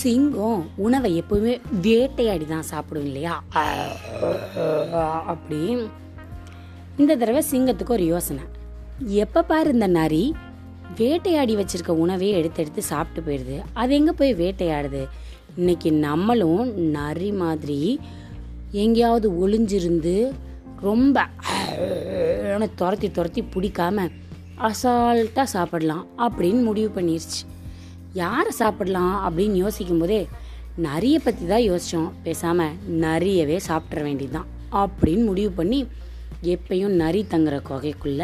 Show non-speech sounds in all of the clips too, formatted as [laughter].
சிங்கம் உணவை எப்பவுமே வேட்டையாடி தான் சாப்பிடும் இல்லையா? அப்படி. இந்த தடவை சிங்கத்துக்கு ஒரு யோசனை. எப்ப பாரு இந்த நரி வேட்டையாடி வச்சிருக்க உணவே எடுத்து எடுத்து சாப்பிட்டு போயிடுது அது எங்க போய் வேட்டையாடுது? இன்னைக்கு நம்மளும் நரி மாதிரி எங்கேயாவது ஒளிஞ்சிருந்து ரொம்ப துரத்தி துரத்தி பிடிக்காம அசால்ட்டாக சாப்பிடலாம் அப்படின்னு முடிவு பண்ணிருச்சு. யாரை சாப்பிடலாம் அப்படின்னு யோசிக்கும் போதே நரியை பற்றி தான் யோசித்தோம் பேசாமல் நரியவே சாப்பிட்ற வேண்டியதுதான். அப்படின்னு முடிவு பண்ணி எப்பயும் நரி தங்குற குகைக்குள்ள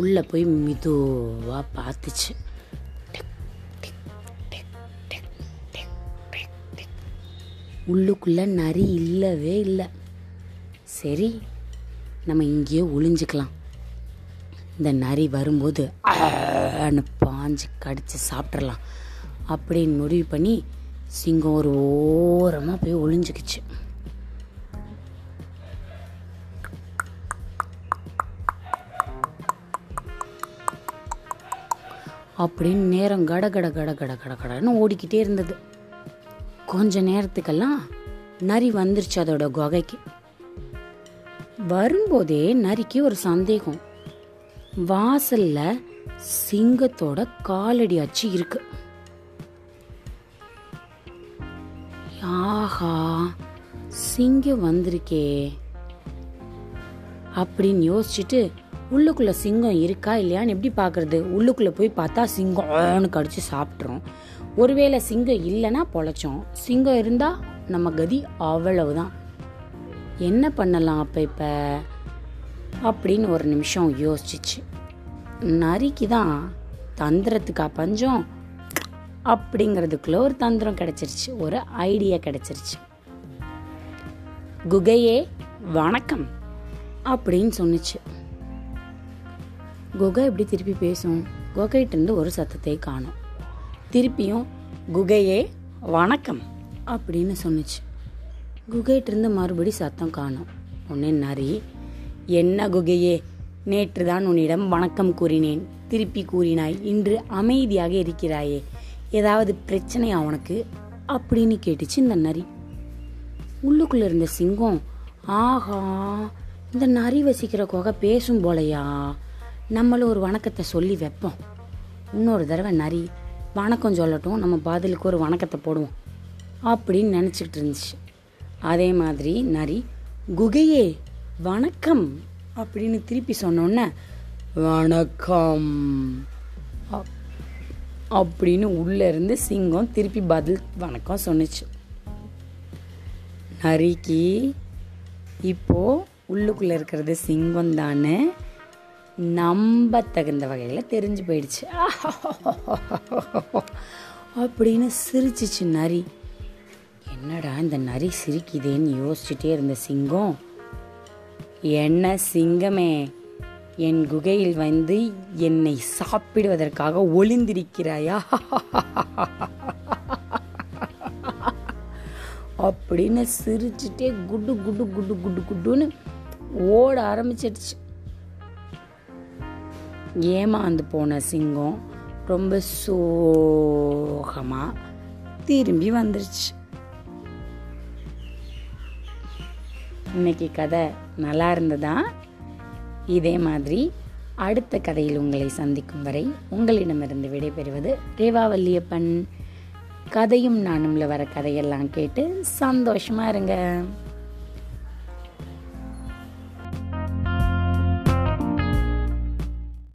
உள்ளே போய் மெதுவாக பார்த்துச்சு. உள்ளுக்குள்ள நரி இல்லவே இல்லை. சரி நம்ம இங்கேயே ஒளிஞ்சுக்கலாம். இந்த நரி வரும்போது பாஞ்சு கடிச்சு சாப்பிட்றலாம் அப்படின்னு முடிவு பண்ணி சிங்கம் ஒரு ஓரமாக போய் ஒளிஞ்சுக்கிச்சு. அப்படின்னு நேரம் கட கட கட கட கட கடன்னு ஓடிக்கிட்டே இருந்தது. கொஞ்ச நேரத்துக்கெல்லாம் நரி வந்துருச்சு அதோட குகைக்கு. வரும்போதே நரிக்கு ஒரு சந்தேகம். வாசல்ல சிங்கத்தோட காலடி அச்சு இருக்குது ஆஹா சிங்கம் வந்திருக்கே. அப்படின்னு யோசிச்சுட்டு உள்ளுக்குள்ள சிங்கம் இருக்கா இல்லையான்னு எப்படி பார்க்குறது? உள்ளுக்குள்ள போய் பார்த்தா சிங்கம்னு கடிச்சு சாப்பிட்றோம் ஒருவேளை சிங்கம் இல்லைன்னா பொழைச்சோம். சிங்கம் இருந்தா நம்ம கதி அவ்வளவுதான். என்ன பண்ணலாம் அப்ப இப்ப? அப்படின்னு ஒரு நிமிஷம் யோசிச்சிச்சு. நரிக்கு தான் தந்திரத்துக்கா பஞ்சம்? அப்படிங்கிறதுக்குள்ள ஒரு தந்திரம் கிடைச்சிருச்சு ஒரு ஐடியா கிடைச்சிருச்சு. குகையே வணக்கம் அப்படின்னு சொன்னுச்சு. குகை எப்படி திருப்பி பேசும்? குகைட்டு இருந்து ஒரு சத்தத்தை காணும். திருப்பியும் குகையே வணக்கம் அப்படின்னு சொன்னுச்சு. குகைட்டிருந்து மறுபடி சத்தம் காணும். உடனே நரி என்ன குகையே? நேற்று தான் உன்னிடம் வணக்கம் கூறினேன். திருப்பி கூறினாய். இன்று அமைதியாக இருக்கிறாயே. ஏதாவது பிரச்சனையா உனக்கு? அப்படின்னு கேட்டுச்சு இந்த நரி உள்ளுக்குள்ள இருந்த சிங்கம் ஆஹா இந்த நரி வசிக்கிற குகை பேசும் போலையா? நம்மளும் ஒரு வணக்கத்தை சொல்லி வைப்போம். இன்னொரு தடவை நரி வணக்கம் சொல்லட்டும் நம்ம பதிலுக்கு ஒரு வணக்கத்தை போடுவோம். அப்படின்னு நினச்சிக்கிட்டு இருந்துச்சு. அதே மாதிரி நரி குகையே வணக்கம். அப்படின்னு திருப்பி சொன்னோன்னே வணக்கம். அப்படின்னு உள்ளே இருந்து சிங்கம் திருப்பி பதில் வணக்கம் சொன்னுச்சு. நரிக்கு இப்போது உள்ளுக்குள்ளே இருக்கிறது சிங்கம் தானே நம்ப தகுந்த வகையில் தெரிஞ்சு போயிடுச்சு. [laughs] அப்படின்னு சிரிச்சிச்சு நரி. என்னடா இந்த நரி சிரிக்குதேன்னு யோசிச்சுட்டே இருந்த சிங்கம். என்ன சிங்கமே? என் குகையில் வந்து என்னை சாப்பிடுவதற்காக ஒளிந்திருக்கிறாயா? அப்படின்னு சிரிச்சுட்டே குடு குடு குடு குடு குடுன்னு ஓட ஆரம்பிச்சிடுச்சு. ஏமாந்து போன சிங்கம் ரொம்ப சோகமாக திரும்பி வந்துருச்சு. இன்னைக்கு கதை நல்லா இருந்ததா? இதே மாதிரி அடுத்த கதையில் உங்களை சந்திக்கும் வரை உங்களிடமிருந்து விடைபெறுவது ரேவாவல்லியப்பன். கதையும் நானும்ல வர கதையெல்லாம் கேட்டு சந்தோஷமாக இருங்க.